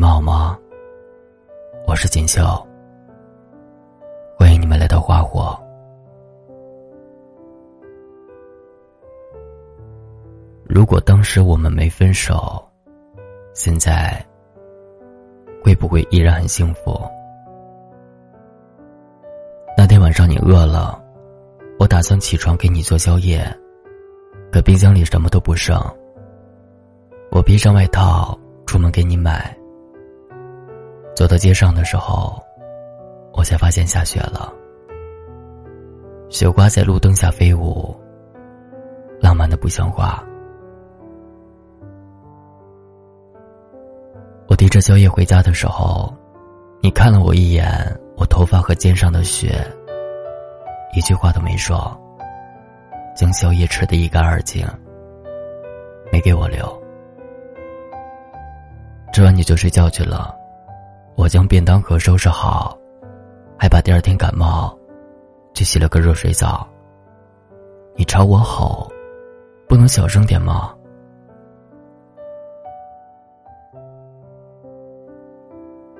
们好吗？我是锦绣，欢迎你们来到花火。如果当时我们没分手，现在会不会依然很幸福？那天晚上你饿了，我打算起床给你做宵夜，可冰箱里什么都不剩。我披上外套出门给你买。走到街上的时候，我才发现下雪了。雪花在路灯下飞舞，浪漫的不像话。我提着宵夜回家的时候，你看了我一眼，我头发和肩上的雪，一句话都没说，将宵夜吃得一干二净，没给我留。吃完你就睡觉去了。我将便当盒收拾好，还把第二天感冒，去洗了个热水澡。你朝我吼：“不能小声点吗？”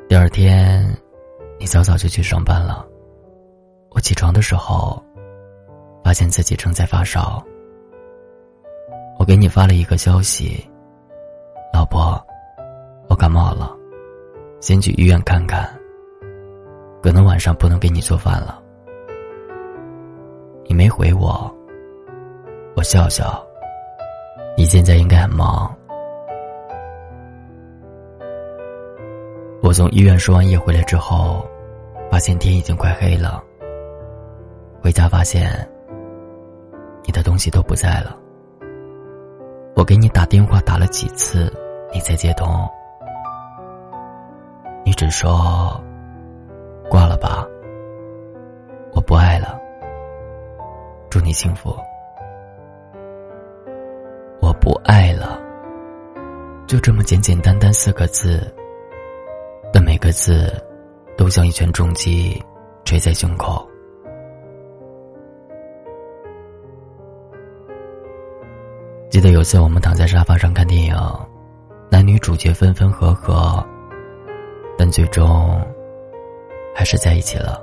第二天，你早早就去上班了。我起床的时候，发现自己正在发烧。我给你发了一个消息：“老婆，我感冒了。”先去医院看看，可能晚上不能给你做饭了。你没回我，我笑笑。你现在应该很忙。我从医院输完液回来之后，发现天已经快黑了。回家发现你的东西都不在了。我给你打电话打了几次，你才接通。你只说挂了吧，我不爱了。祝你幸福。我不爱了，就这么简简单单四个字，但每个字都像一拳重击捶在胸口。记得有次我们躺在沙发上看电影，男女主角分分合合。但最终，还是在一起了。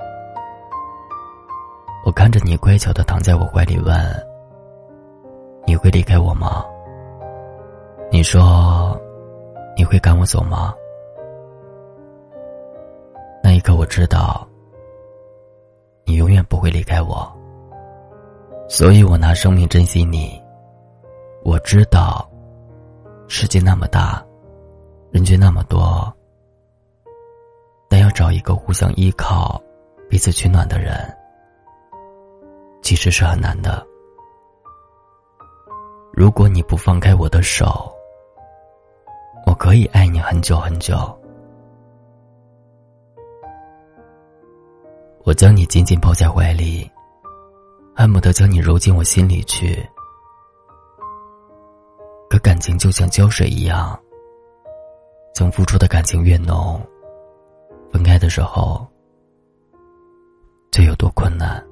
我看着你乖巧的躺在我怀里，问：“你会离开我吗？”你说：“你会赶我走吗？”那一刻，我知道，你永远不会离开我。所以我拿生命珍惜你。我知道，世界那么大，人却那么多。但要找一个互相依靠、彼此取暖的人，其实是很难的。如果你不放开我的手，我可以爱你很久很久。我将你紧紧抱在怀里，恨不得将你揉进我心里去。可感情就像胶水一样，曾付出的感情越浓。分开的时候，这有多困难？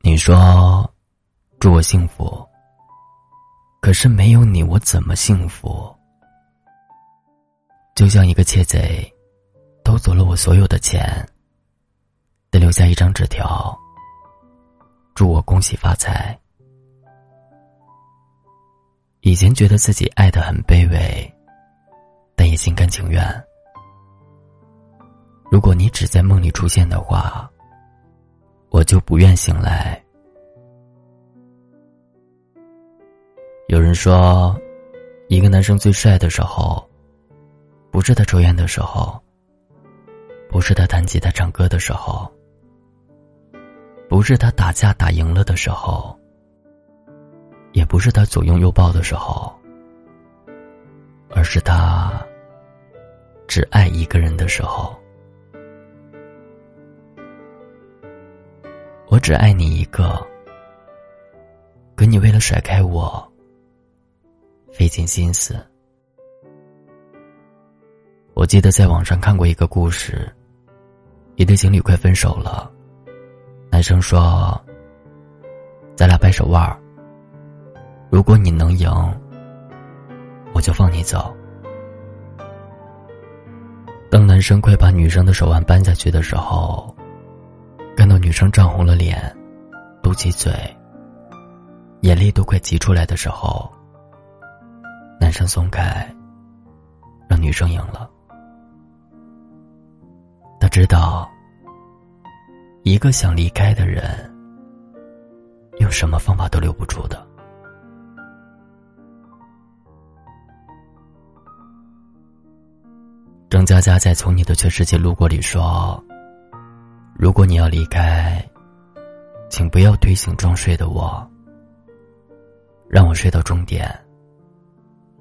你说祝我幸福，可是没有你，我怎么幸福？就像一个窃贼，偷走了我所有的钱，得留下一张纸条，祝我恭喜发财。以前觉得自己爱的很卑微，但也心甘情愿。如果你只在梦里出现的话，我就不愿醒来。有人说，一个男生最帅的时候，不是他抽烟的时候，不是他弹吉他唱歌的时候，不是他打架打赢了的时候。不是他左拥右抱的时候，而是他只爱一个人的时候。我只爱你一个，可你为了甩开我，费尽心思。我记得在网上看过一个故事，一对情侣快分手了，男生说：“咱俩掰手腕儿。”如果你能赢，我就放你走。当男生快把女生的手腕扳下去的时候，看到女生涨红了脸，嘟起嘴，眼泪都快挤出来的时候，男生松开，让女生赢了。他知道，一个想离开的人，用什么方法都留不住的。张嘉佳在《从你的全世界路过》里说：“如果你要离开，请不要推醒装睡的我，让我睡到终点，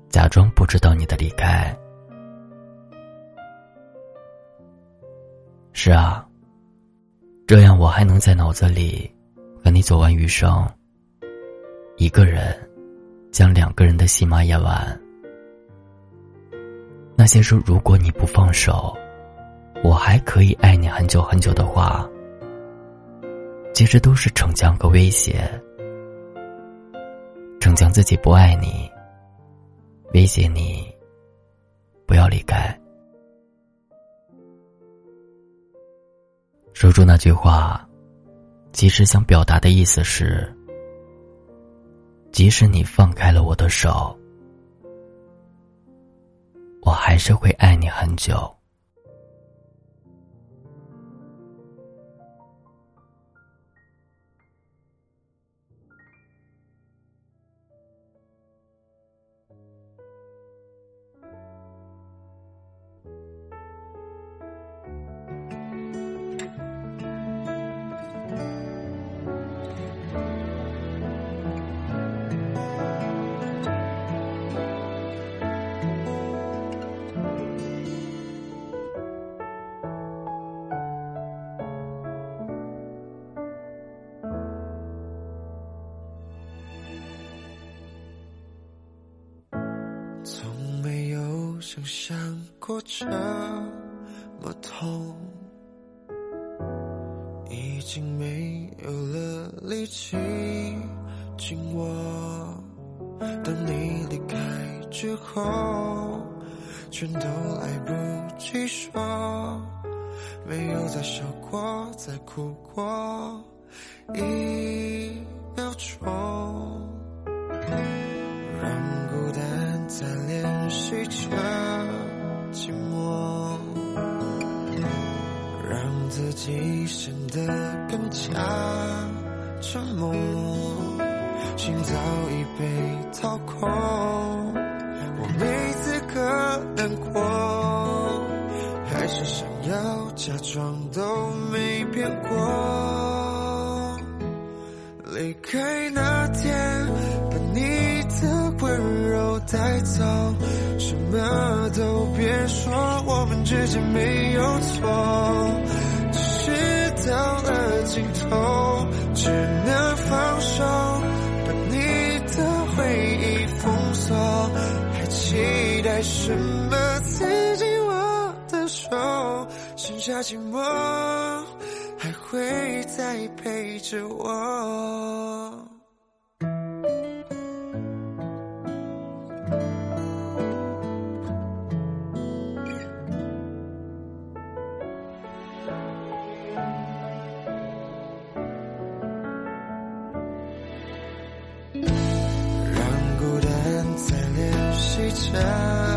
假装不知道你的离开。”是啊，这样我还能在脑子里和你走完余生，一个人将两个人的戏码演完。那些说如果你不放手，我还可以爱你很久很久的话，其实都是逞强和威胁。逞强自己不爱你，威胁你不要离开。说出那句话，其实想表达的意思是：即使你放开了我的手。我还是会爱你很久。从没有想象过这么痛，已经没有了力气紧握。当你离开之后，全都来不及说，没有再笑过，再哭过一秒钟。让在练习着寂寞，让自己显得更加沉默，心早已被掏空，我没资格难过，还是想要假装都没变过，离开那天带走，什么都别说，我们之间没有错，只是到了尽头，只能放手，把你的回忆封锁，还期待什么？刺激我的手，剩下寂寞，还会再陪着我。着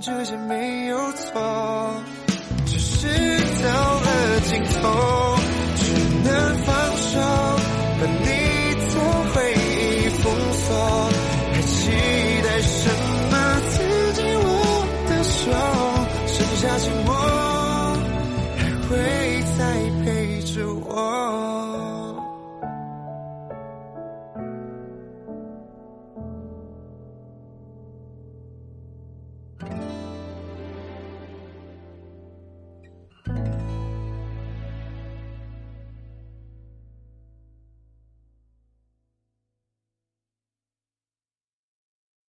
这些没有错。